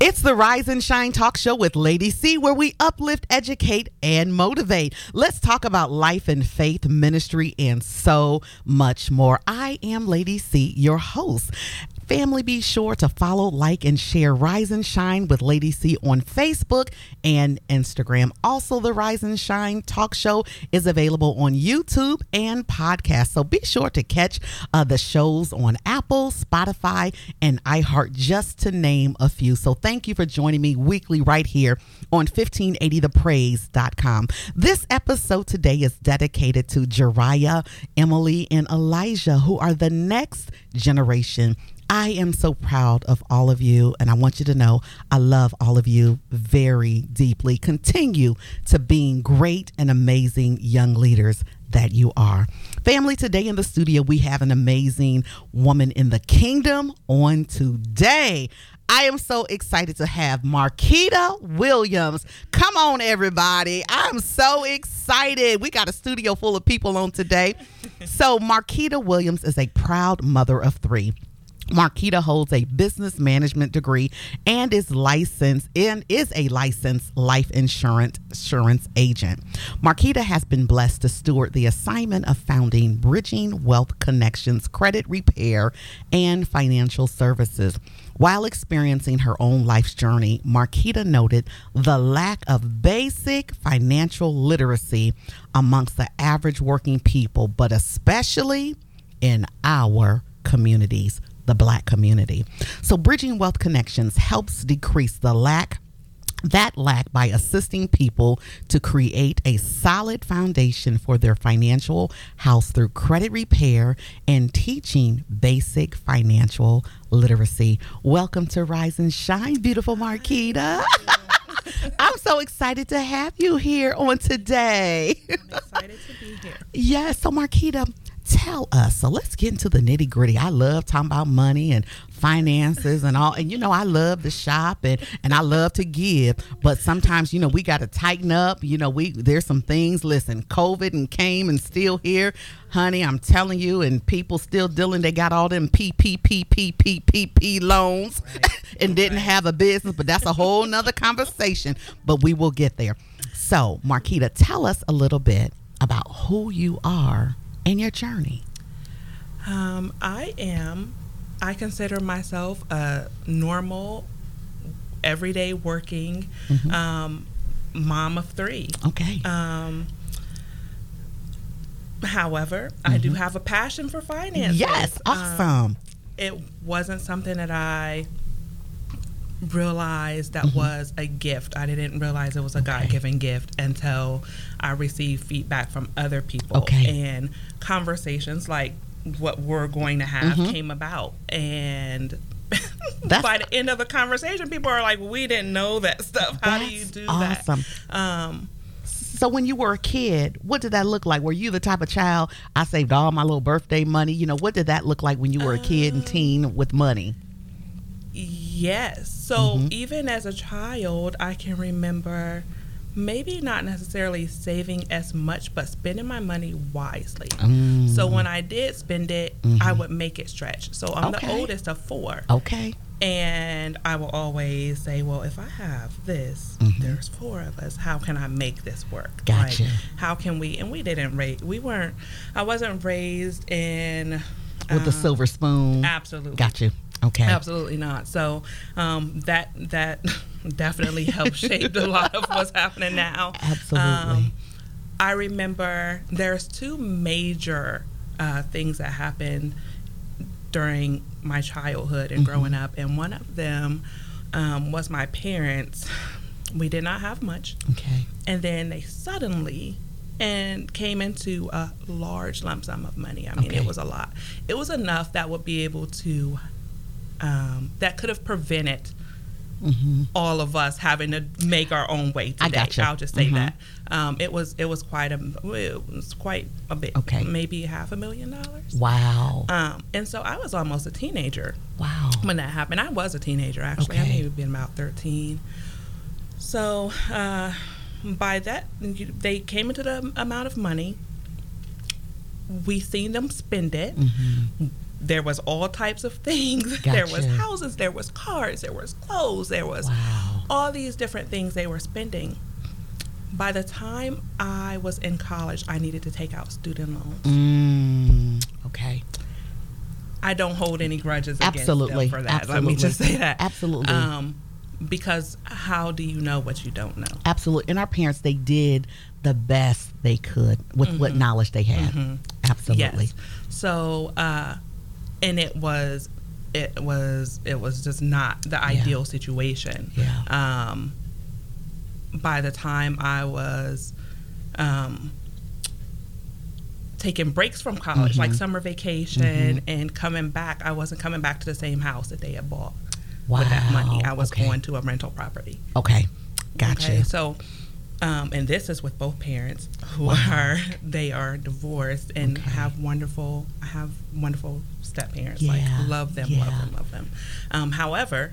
It's the Rise and Shine Talk Show with Lady C, where we uplift, educate, and motivate. Let's talk about life and faith, ministry, and so much more. I am Lady C, your host. Family, be sure to follow, like, and share Rise and Shine with Lady C on Facebook and Instagram. Also, the Rise and Shine Talk Show is available on YouTube and podcast. So be sure to catch uh, the shows on Apple, Spotify, and iHeart, just to name a few. So thank you for joining me weekly right here on 1580thepraise.com. This episode today is dedicated to Jeriah, Emily, and Elijah, who are the next generation I am so proud of all of you, and I want you to know I love all of you very deeply. Continue to being great and amazing young leaders that you are. Family, today in the studio, we have an amazing woman in the kingdom on today. I am so excited to have Markita Williams. Come on, everybody. I'm so excited. We got a studio full of people on today. So, Markita Williams is a proud mother of three. Markita holds a business management degree and is licensed and is a licensed life insurance insurance agent. Markita has been blessed to steward the assignment of founding Bridging Wealth Connections Credit Repair and Financial Services. While experiencing her own life's journey, Markita noted the lack of basic financial literacy amongst the average working people, but especially in our communities the black community. So, Bridging Wealth Connections helps decrease the lack that lack by assisting people to create a solid foundation for their financial house through credit repair and teaching basic financial literacy. Welcome to Rise and Shine, beautiful Markita. I'm so excited to have you here on today. I'm excited to be here. Yes, so Markita, tell us. So let's get into the nitty gritty. I love talking about money and finances and all. And you know, I love to shop and and I love to give. But sometimes, you know, we got to tighten up. You know, we there's some things. Listen, COVID and came and still here, honey. I'm telling you, and people still dealing. They got all them PPPPPPP loans right. and didn't right. have a business. But that's a whole nother conversation. But we will get there. So, Markita, tell us a little bit about who you are in your journey? Um, I am, I consider myself a normal, everyday working mm-hmm. um, mom of three. Okay. Um, however, mm-hmm. I do mm-hmm. have a passion for finance. Yes, um, awesome. it wasn't something that I realized that mm-hmm. was a gift. I didn't realize it was a okay. God given gift until I received feedback from other people. Okay. And conversations like what we're going to have mm-hmm. came about. And by the end of the conversation, people are like, "We didn't know that stuff. How do you do awesome. that?" Um, so when you were a kid, what did that look like? Were you the type of child I saved all my little birthday money? You know, what did that look like when you were a kid and uh, teen with money? Yes. So mm-hmm. even as a child, I can remember maybe not necessarily saving as much, but spending my money wisely. Mm. So when I did spend it, mm-hmm. I would make it stretch. So I'm okay. the oldest of four. Okay. And I will always say, well, if I have this, mm-hmm. there's four of us. How can I make this work? Gotcha. Like, how can we? And we didn't raise. We weren't. I wasn't raised in with um, the silver spoon. Absolutely. Got you. Okay. Absolutely not. So um, that that definitely helped shape a lot of what's happening now. Absolutely. Um, I remember there's two major uh, things that happened during my childhood and mm-hmm. growing up, and one of them um, was my parents. We did not have much. Okay. And then they suddenly and came into a large lump sum of money. I mean, okay. it was a lot. It was enough that would be able to um, that could have prevented mm-hmm. all of us having to make our own way today. I gotcha. I'll just say mm-hmm. that um, it was it was quite a it was quite a bit. Okay, maybe half a million dollars. Wow. Um, and so I was almost a teenager. Wow. When that happened, I was a teenager actually. Okay. I may have been about thirteen. So uh, by that, they came into the amount of money. We seen them spend it. Mm-hmm there was all types of things. Gotcha. There was houses, there was cars, there was clothes, there was Wow. all these different things they were spending. By the time I was in college, I needed to take out student loans. Mm, okay. I don't hold any grudges against Absolutely. them for that. Absolutely. Let me just say that. Absolutely. Um, because how do you know what you don't know? Absolutely. And our parents, they did the best they could with what knowledge they had. Absolutely. Mm-hmm. Yes. So, uh, and it was, it was, it was just not the ideal situation. Yeah. Um, by the time I was, um, taking breaks from college, Mm-hmm. like summer vacation, and coming back, I wasn't coming back to the same house that they had bought with that money. I was okay. going to a rental property. Okay. Gotcha. Okay, so, um, and this is with both parents who are they are divorced and Okay. have wonderful. I have wonderful step parents. Yeah, Like love them, love them, love them. Um, however,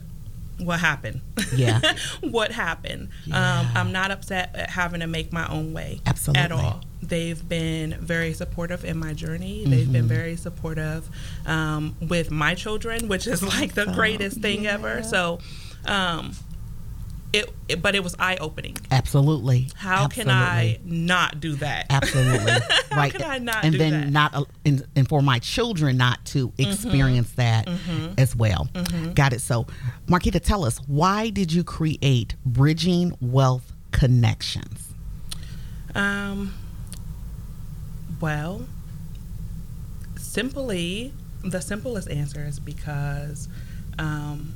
what happened? Yeah. what happened? Yeah. Um, I'm not upset at having to make my own way Absolutely. at all. They've been very supportive in my journey. They've been Mm-hmm. very supportive um, with my children, which is like the greatest thing Yeah. ever. So, um, it, it, but it was eye opening. Absolutely. How can I not do that? Absolutely. How right. can I not and do then that? Mm-hmm. not uh, and, and for my children not to experience that as well. Got it. So, Markita, tell us why did you create Bridging Wealth Connections? Um, well, simply, the simplest answer is because um,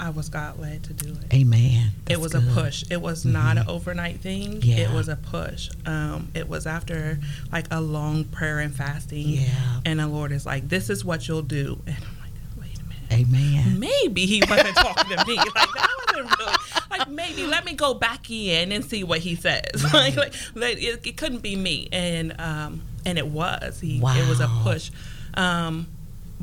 I was God led to do it. Amen. it was good. Mm-hmm. a push. It was not an overnight thing. Yeah. It was a push. Um, it was after like a long prayer and fasting. Yeah. And the Lord is like, "This is what you'll do." And I'm like, "Wait a minute." Amen. maybe he wasn't talking to me. Like that wasn't really like maybe let me go back in and see what he says. like like, like, it, it couldn't be me, and um and it was he. It was a push, um,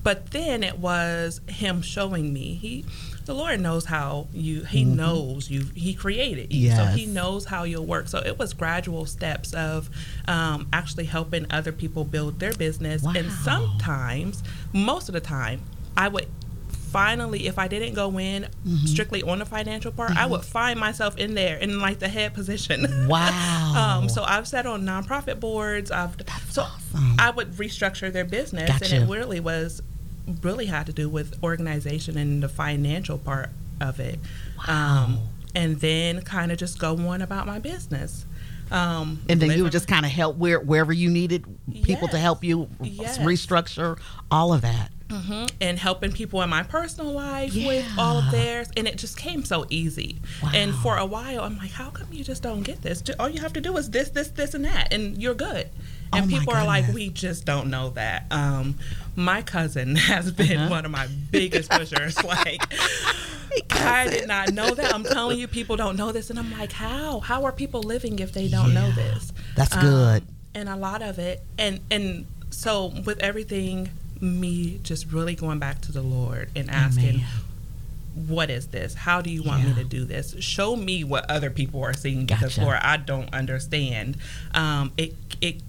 but then it was him showing me he. The Lord knows how you. He knows you. He created you, so He knows how you'll work. So it was gradual steps of um, actually helping other people build their business, and sometimes, most of the time, I would finally, if I didn't go in Mm-hmm. strictly on the financial part, I would find myself in there in like the head position. Wow. um, so I've sat on nonprofit boards. I've so awesome. I would restructure their business, Gotcha. and it really was really had to do with organization and the financial part of it. Wow. Um, and then kind of just go on about my business. Um, and then you would just kind of help where wherever you needed people to help you Yes. restructure all of that. Mhm. and helping people in my personal life with all of theirs and it just came so easy and for a while i'm like how come you just don't get this all you have to do is this this this and that and you're good and Oh people are like we just don't know that um my cousin has been Uh-huh. one of my biggest pushers like I did not know that. I'm telling you, people don't know this, and I'm like, how? How are people living if they don't know this? That's Um, good. and a lot of it and and so with everything me just really going back to the lord and asking Amen. what is this how do you want Yeah. me to do this show me what other people are seeing because lord i don't understand um, it it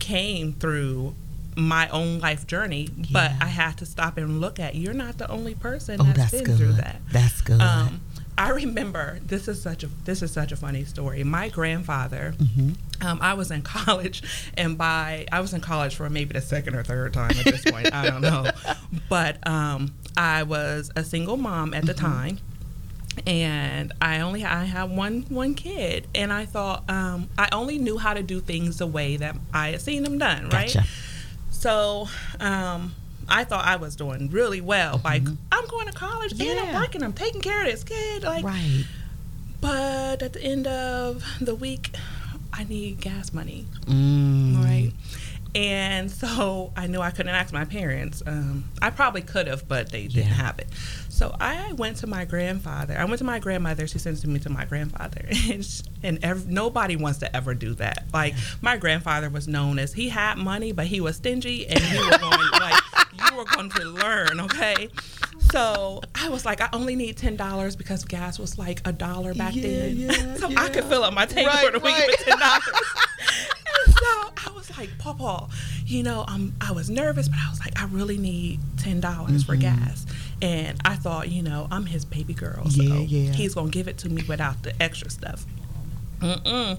came through my own life journey but i had to stop and look at you're not the only person Oh, that's that's been good. through that That's good. um, I remember this is such a this is such a funny story. My grandfather, Mm-hmm. um, I was in college, and by I was in college for maybe the second or third time at this point. I don't know, but um, I was a single mom at the Mm-hmm. time, and I only I had one one kid, and I thought um, I only knew how to do things the way that I had seen them done. Right. Gotcha. So um, I thought I was doing really well. Like I'm going to college and I'm Mm-hmm. Working. I'm taking care of this kid. Like, right. but at the end of the week, I need gas money. Mm. Right. And so I knew I couldn't ask my parents. Um, I probably could have, but they didn't Yeah. have it. So I went to my grandfather. I went to my grandmother. She sends me to my grandfather, and, sh and ev- nobody wants to ever do that. Like my grandfather was known as he had money, but he was stingy, and he was going like you were going to learn, okay? So I was like, I only need ten dollars because gas was like a dollar back Yeah, then, yeah, so I could fill up my tank Right, for the week right. with ten dollars. And so I was like, Papa, you know, um, I was nervous, but I was like, I really need ten dollars mm-hmm. for gas. And I thought, you know, I'm his baby girl, so yeah, yeah. he's gonna give it to me without the extra stuff. Mm-mm.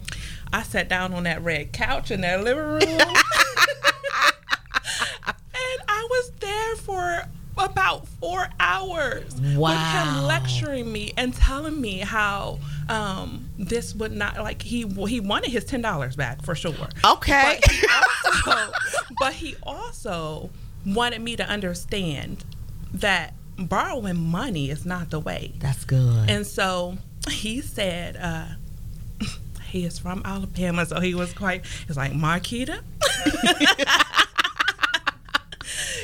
I sat down on that red couch in that living room, and I was there for about four hours wow. with him lecturing me and telling me how um, this would not like he he wanted his ten dollars back for sure. Okay, but he, also, but he also wanted me to understand that borrowing money is not the way. That's good. And so he said. Uh, he is from Alabama, so he was quite. He's like Markita.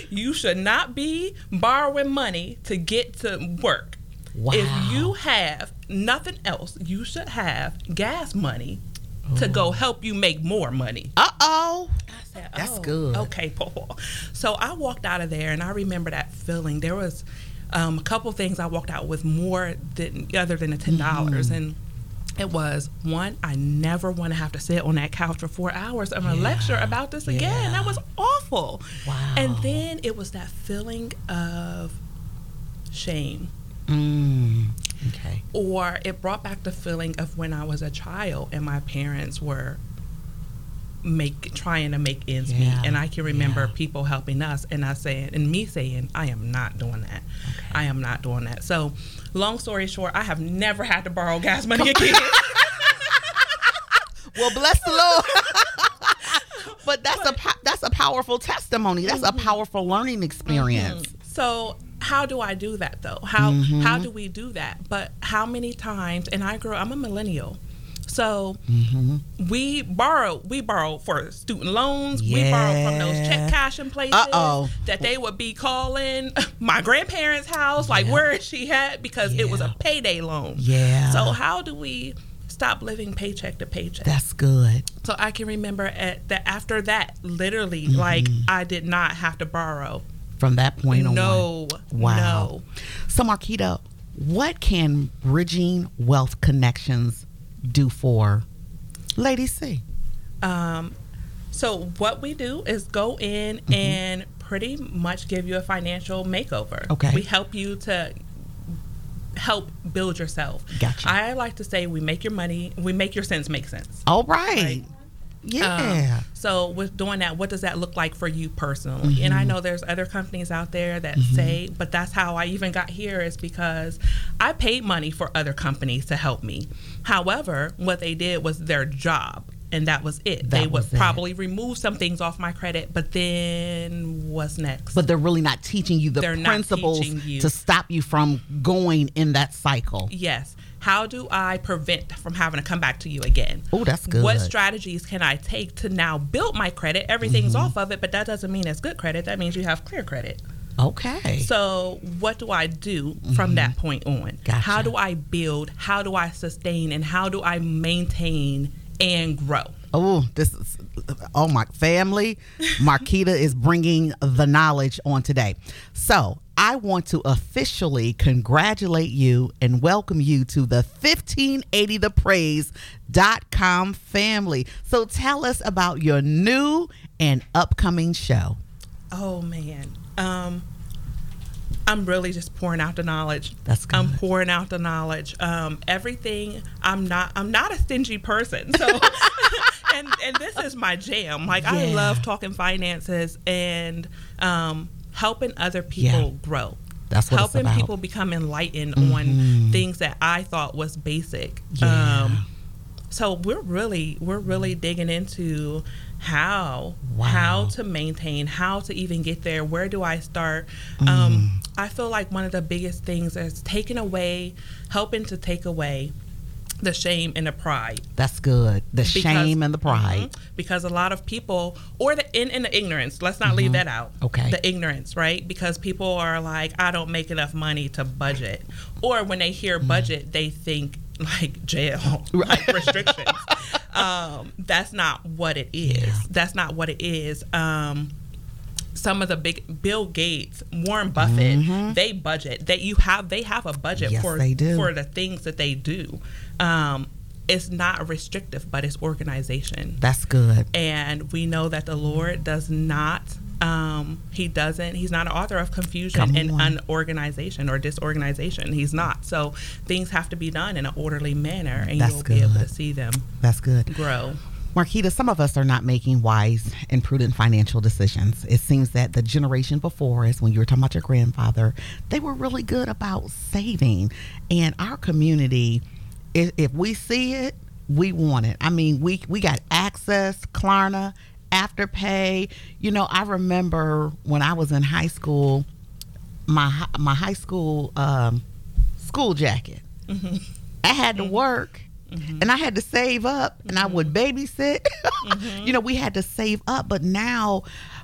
you should not be borrowing money to get to work. Wow. If you have nothing else, you should have gas money to oh. go help you make more money. Uh oh. Said, That's oh, good. Okay, Paul. So I walked out of there and I remember that feeling. There was um, a couple things I walked out with more than other than the ten dollars mm-hmm. and it was one, I never want to have to sit on that couch for four hours of a yeah. lecture about this again. Yeah. That was awful. Wow. And then it was that feeling of shame. Mm. Okay. Or it brought back the feeling of when I was a child and my parents were make trying to make ends yeah. meet and i can remember yeah. people helping us and i saying and me saying i am not doing that okay. i am not doing that so long story short i have never had to borrow gas money again well bless the lord but that's but, a that's a powerful testimony that's mm-hmm. a powerful learning experience mm-hmm. so how do I do that though? How mm-hmm. how do we do that? But how many times? And I grew. I'm a millennial. So mm-hmm. we borrow we borrow for student loans. Yeah. We borrow from those check cashing places Uh-oh. that they would be calling my grandparents' house. Like, yeah. where is she at? Because yeah. it was a payday loan. Yeah. So how do we stop living paycheck to paycheck? That's good. So I can remember at that after that, literally, mm-hmm. like I did not have to borrow from that point on. No. Wow. No. So Markita, what can bridging wealth connections do for Lady C? Um, so what we do is go in mm-hmm. and pretty much give you a financial makeover. Okay. We help you to help build yourself. Gotcha. I like to say we make your money, we make your sense make sense. All right. right? Yeah. Um, so with doing that, what does that look like for you personally? Mm-hmm. And I mm-hmm. know there's other companies out there that mm-hmm. say, but that's how I even got here is because I paid money for other companies to help me. However, what they did was their job and that was it. That they would probably it. remove some things off my credit, but then what's next? But they're really not teaching you the they're principles you. to stop you from going in that cycle. Yes. How do I prevent from having to come back to you again? Oh, that's good. What strategies can I take to now build my credit? Everything's mm-hmm. off of it, but that doesn't mean it's good credit. That means you have clear credit. Okay. So, what do I do from mm-hmm. that point on? Gotcha. How do I build? How do I sustain? And how do I maintain and grow? Oh, this is oh my family. Markita is bringing the knowledge on today. So I want to officially congratulate you and welcome you to the 1580thepraise.com family. So tell us about your new and upcoming show. Oh man. Um I'm really just pouring out the knowledge. That's good. I'm pouring out the knowledge. Um, everything. I'm not. I'm not a stingy person. So, and and this is my jam. Like yeah. I love talking finances and um, helping other people yeah. grow. That's what helping people become enlightened mm-hmm. on things that I thought was basic. Yeah. Um, so we're really we're really digging into how wow. how to maintain how to even get there where do i start mm. um, i feel like one of the biggest things is taking away helping to take away the shame and the pride. That's good. The because, shame and the pride. Mm-hmm, because a lot of people, or the in, in the ignorance. Let's not mm-hmm. leave that out. Okay. The ignorance, right? Because people are like, I don't make enough money to budget, or when they hear mm. budget, they think like jail, like restrictions. um, that's not what it is. Yeah. That's not what it is. Um, some of the big Bill Gates, Warren Buffett, mm-hmm. they budget. That you have they have a budget yes, for for the things that they do. Um, it's not restrictive, but it's organization. That's good. And we know that the Lord does not um, he doesn't he's not an author of confusion and unorganization or disorganization he's not so things have to be done in an orderly manner and That's you'll good. be able to see them That's good. grow Markita, some of us are not making wise and prudent financial decisions. It seems that the generation before us, when you were talking about your grandfather, they were really good about saving. And our community, if, if we see it, we want it. I mean, we we got access, Klarna, Afterpay. You know, I remember when I was in high school, my my high school um, school jacket. Mm-hmm. I had to mm-hmm. work. Mm-hmm. And I had to save up and I mm-hmm. would babysit. you know, we had to save up, but now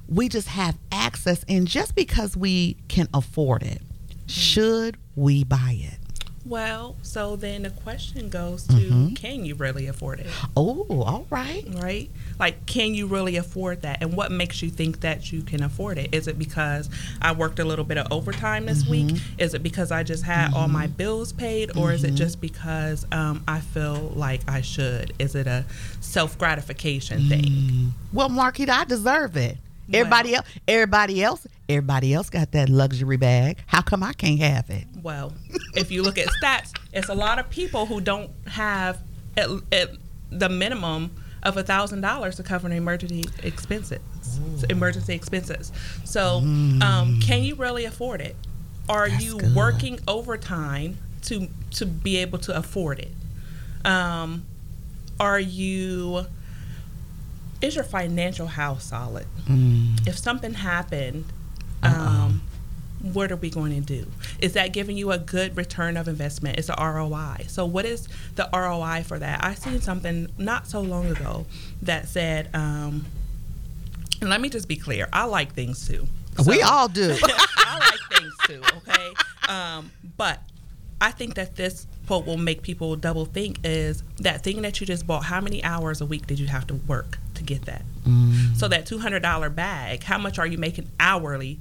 we just have access. And just because we can afford it, should we buy it? Well so then the question goes to Mhm. can you really afford it Oh, all right. right? Like, can you really afford that? And what makes you think that you can afford it? Is it because I worked a little bit of overtime this week? Is it because I just had all my bills paid? Or is it just because um, I feel like I should? Is it a self gratification thing? Well, Markita, I deserve it. Everybody else, everybody else, everybody else got that luxury bag. How come I can't have it? Well, if you look at stats, it's a lot of people who don't have at, at the minimum of a thousand dollars to cover an emergency expenses, emergency expenses. So, um, can you really afford it? Are That's you good. working overtime to to be able to afford it? Um, are you? Is your financial house solid? Mm, if something happened, um, what are we going to do? Is that giving you a good return of investment? It's a ROI. So, what is the ROI for that? I seen something not so long ago that said, um, and let me just be clear, I like things too. we all do. I like things too, okay? Um, but I think that this quote will make people double think is that thing that you just bought, how many hours a week did you have to work to get that? Mm, So that two hundred dollar bag, how much are you making hourly?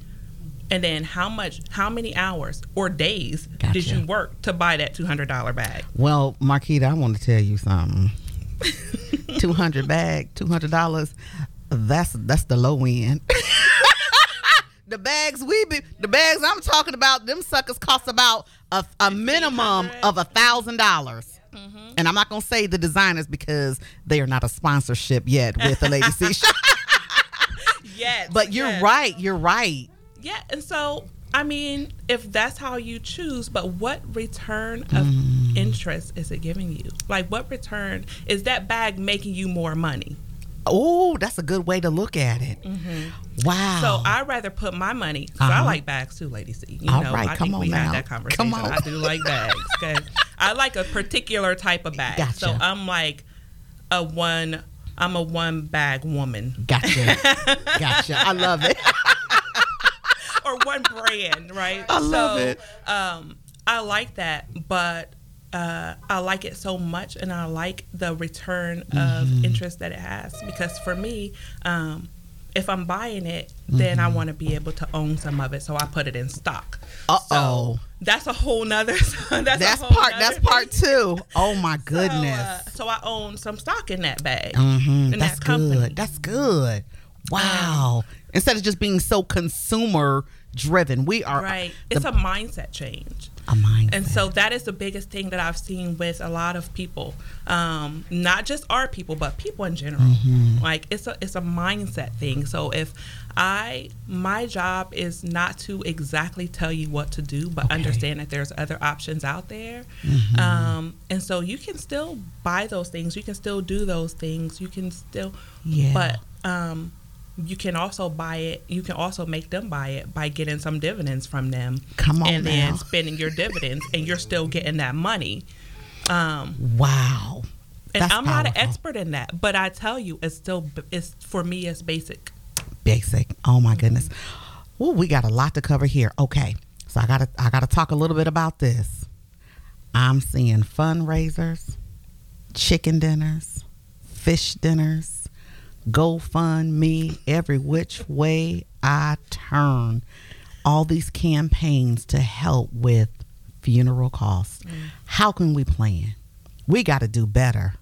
And then how much how many hours or days did you work to buy that two hundred dollar bag? well, Markita, I want to tell you something. Two hundred bag, two hundred dollars. That's that's the low end. the bags we be, the bags I'm talking about, them suckers cost about a, a minimum of a thousand dollars. And I'm not gonna say the designers because they are not a sponsorship yet with the Lady C Shop. Yes. But you're yes. right. You're right. Yeah, and so I mean, if that's how you choose, but what return of Mm. interest is it giving you? Like, what return is that bag making you more money? Oh, that's a good way to look at it. Wow. So I'd rather put my money. So I Uh-huh. like bags too, Lady C. You All know, right, I come think on we now. had that conversation. Come on. I do like bags. Okay, I like a particular type of bag. Gotcha. So I'm like a one. I'm a one bag woman gotcha. gotcha. I love it. or one brand, right? I love so, it. Um, I like that, but uh, I like it so much, and I like the return Mm-hmm. of interest that it has because for me. Um, if I'm buying it, then I want to be able to own some of it, so I put it in stock. Mm-hmm. Uh-oh. So that's a whole nother. that's That's a whole part. That's part two. Oh my So, goodness. uh, so I own some stock in that bag. hmm in That's that company. good. That's good. Wow. Instead of just being so consumer driven, we are Right. the- It's a mindset change. a mindset. And so that is the biggest thing that I've seen with a lot of people, um, not just our people, but people in general. Mm-hmm. Like it's a it's a mindset thing. So if I my job is not to exactly tell you what to do, but Okay. understand that there's other options out there, Mm-hmm. um, and so you can still buy those things, you can still do those things, you can still, Yeah. but um, you can also buy it. You can also make them buy it by getting some dividends from them Come on and then spending your dividends and you're still getting that money. Um, wow. and I'm not an expert in that, but I tell you, it's still it's for me it's basic. Basic. Oh my goodness. Well, we got a lot to cover here. Okay. So I gotta I gotta talk a little bit about this. I'm seeing fundraisers, chicken dinners, fish dinners, GoFundMe, every which way I turn. All these campaigns to help with funeral costs. How can we plan? we got to do better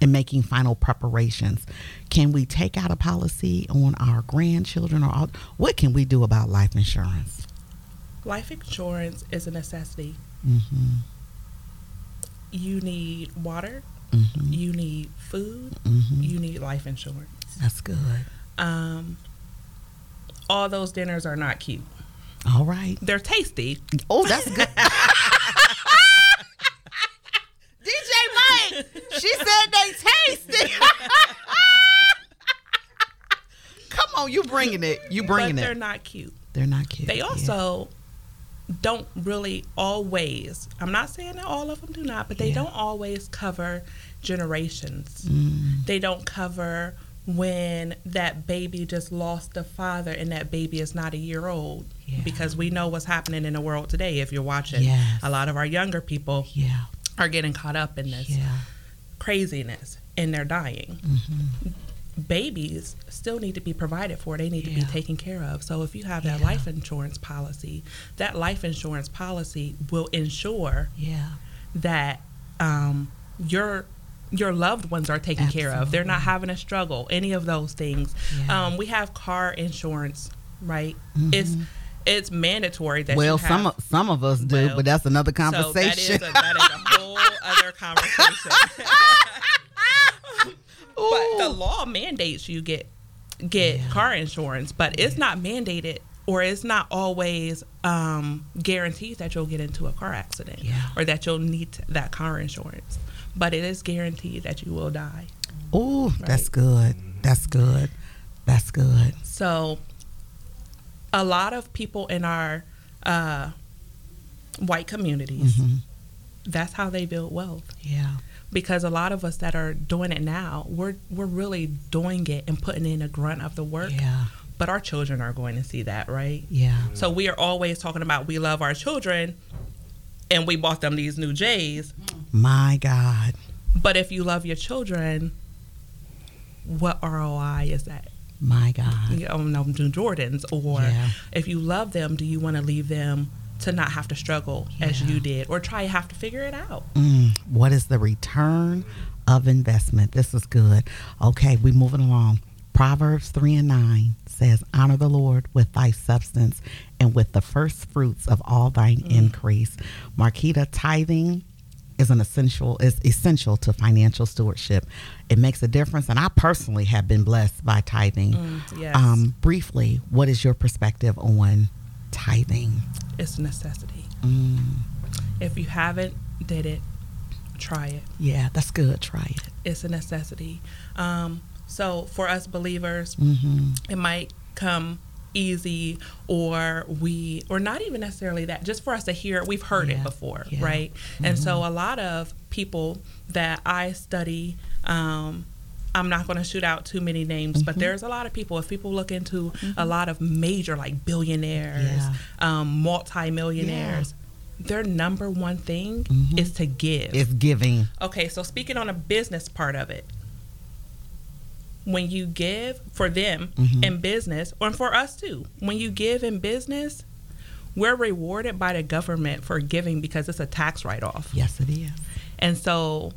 in making final preparations. Can we take out a policy on our grandchildren or all, what can we do about life insurance? Life insurance is a necessity. Mm-hmm. You need water, Mm-hmm. you need food, Mm-hmm. you need life insurance. That's good. Um, all those dinners are not cute. All right. They're tasty. Oh, that's good. DJ Mike, she said they tasty. Come on, you bringing it. You bringing but they're it. not cute. They're not cute. They also don't really always, I'm not saying that all of them do not, but they Yeah. don't always cover generations. Mm, They don't cover when that baby just lost a father and that baby is not a year old. Yeah. Because we know what's happening in the world today. If you're watching, Yes. a lot of our younger people yeah. are getting caught up in this craziness and they're dying. Mm-hmm. Babies still need to be provided for. They need to be taken care of. So if you have that Yeah. life insurance policy, that life insurance policy will ensure Yeah. that um, your your loved ones are taken care of. They're not having a struggle. Any of those things. Yeah. Um, we have car insurance, right? Mhm. It's it's mandatory that Well, you have. some of, some of us do, Well, but that's another so that is conversation. a, that is a whole other conversation. but the law mandates you get get Yeah. car insurance, but it's not mandated or it's not always um, guaranteed that you'll get into a car accident Yeah. or that you'll need that car insurance. But it is guaranteed that you will die. Ooh, that's good. That's good. That's good. So, a lot of people in our uh, white communities, Mhm. that's how they build wealth. Yeah. Because a lot of us that are doing it now, we're we're really doing it and putting in a grunt of the work. Yeah. But our children are going to see that, right? Yeah. So we are always talking about we love our children, and we bought them these new J's. My God. But if you love your children, what ROI is that? My God. You own them new Jordans, or Yeah. if you love them, do you want to leave them to not have to struggle as you did, or try to have to figure it out? Mm, what is the return of investment? This is good. Okay, we moving along. Proverbs 3 and 9 says, Honor the Lord with thy substance and with the first fruits of all thine increase. Markita, tithing is an essential is essential to financial stewardship. It makes a difference, and I personally have been blessed by tithing. Mm, yes, Um, briefly, what is your perspective on tithing? it's a necessity. Mm, If you haven't did it, try it. yeah, that's good. Try it. It's a necessity. Um, so for us believers, hmm it might come easy or we or not even necessarily that just for us to hear it we've heard Yeah, it before yeah. right and so a lot of people that i study um i'm not going to shoot out too many names but Mhm. there's a lot of people if people look into a lot of major like billionaires Yeah. um multimillionaires their number one thing Mhm. is to give It's giving. Okay, so speaking on a business part of it, when you give for them Mhm. in business, or for us too, when you give in business, we're rewarded by the government for giving because it's a tax write off. Yes, it is. And so,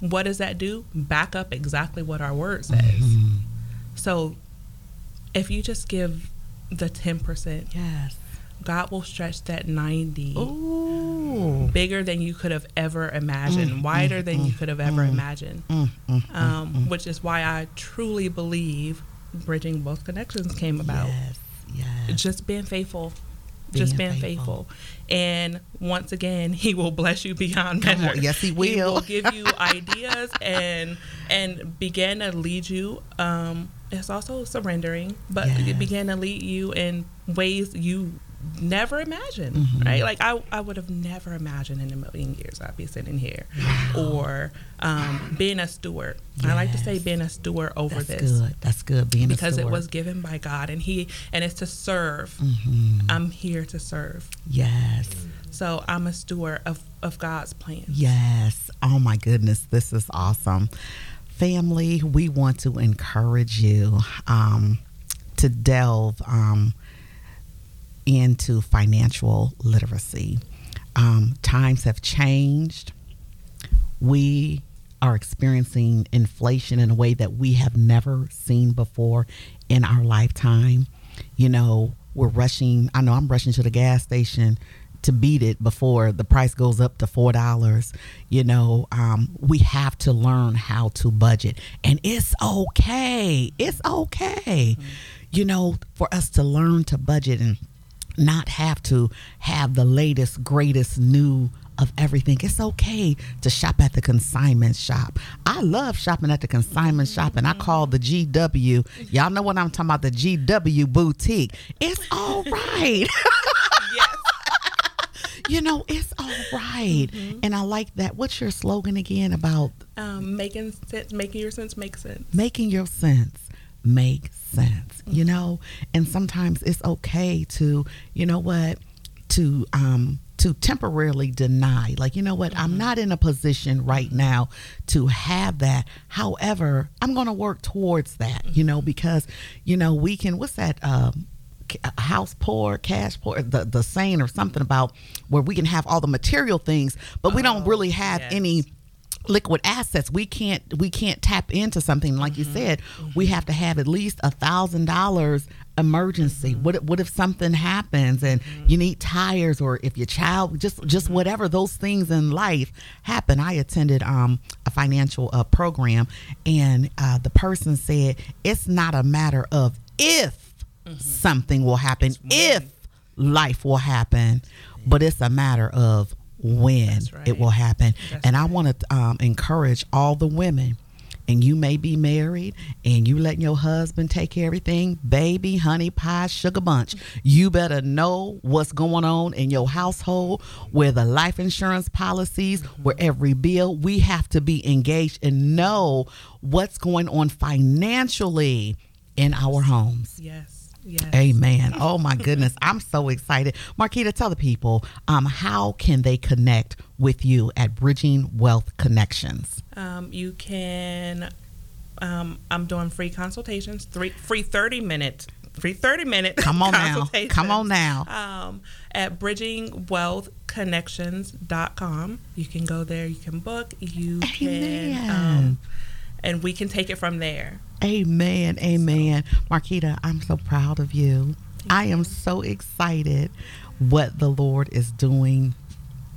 what does that do? Back up exactly what our word says. Mhm. So, if you just give the 10%, Yes. God will stretch that 90 Ooh. bigger than you could have ever imagined, Mm, wider mm, than you mm, could have ever mm. imagined. Mm, mm, um, which is why I truly believe Bridging Wealth Connections came about. Yes. Yes. Just being faithful. Just Being being faithful. faithful. And once again, he will bless you beyond Come on. measure. Yes, he will. He will. will give you ideas and and begin to lead you. Um, it's also surrendering, but Yes. it began to lead you in ways you never imagined, Mhm. right? Like I, I would have never imagined in a million years I'd be sitting here, or um, being a steward. I like to say being a steward over this. That's this good. That's good. Being because it was given by God, and He and it's to serve. Mhm. I'm here to serve, Yes. so I'm a steward of of God's plan. Yes. Oh my goodness, this is awesome. Family, we want to encourage you um, to delve um, into financial literacy. Um, times have changed. we are experiencing inflation in a way that we have never seen before in our lifetime. You know, we're rushing, I know I'm rushing to the gas station to beat it before the price goes up to four dollars you know um, we have to learn how to budget and it's okay it's okay mm-hmm. you know for us to learn to budget and not have to have the latest greatest new of everything. It's okay to shop at the consignment shop. I love shopping at the consignment shop, and I call the GW. Y'all know what I'm talking about the GW boutique. It's all right. yes. you know, it's all right. mm-hmm. And I like that. What's your slogan again about um, making sense, making your sense make sense? Making your sense make sense, mm-hmm. you know? And sometimes it's okay to, you know what, to um to temporarily deny like you know what mm-hmm. i'm not in a position right now to have that however i'm going to work towards that mm-hmm. you know because you know we can what's that um, house poor, cash poor, the the saying or something about where we can have all the material things, but we don't oh, really have yes. any liquid assets we can't we can't tap into something like mm-hmm. you said mm-hmm. we have to have at least a thousand dollars emergency mm-hmm. what, what if something happens and mm-hmm. you need tires or if your child just just mm-hmm. whatever those things in life happen i attended um, a financial uh, program and uh, the person said it's not a matter of if mm-hmm. something will happen if life will happen but it's a matter of when right. it will happen. That's and right. I want to um, encourage all the women. And you may be married and you letting your husband take care of everything, baby, honey pie, sugar bunch. You better know what's going on in your household, where the life insurance policies, mm-hmm. where every bill, we have to be engaged and know what's going on financially in our homes. Yes. Yes. Amen. Oh my goodness, I'm so excited. Markita, tell the people um, how can they connect with you at Bridging Wealth Connections? Um, you can. Um, I'm doing free consultations, three free 30 minute free 30 minute come on now come on now um, at bridgingwealthconnections.com you can go there you can book you Amen. can um, and we can take it from there Amen. Amen. Markita, I'm so proud of you. I am so excited what the Lord is doing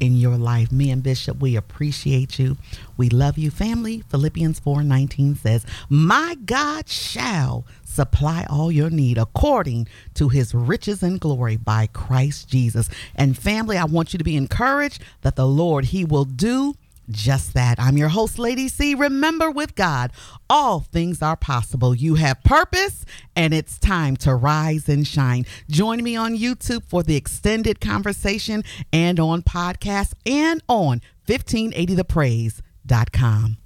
in your life. Me and Bishop, we appreciate you. We love you. Family, Philippians 4:19 says, "My God shall supply all your need according to his riches and glory by Christ Jesus." And family, I want you to be encouraged that the Lord he will do just that. I'm your host, Lady C. Remember, with God, all things are possible. You have purpose, and it's time to rise and shine. Join me on YouTube for the extended conversation and on podcast and on 1580thepraise.com.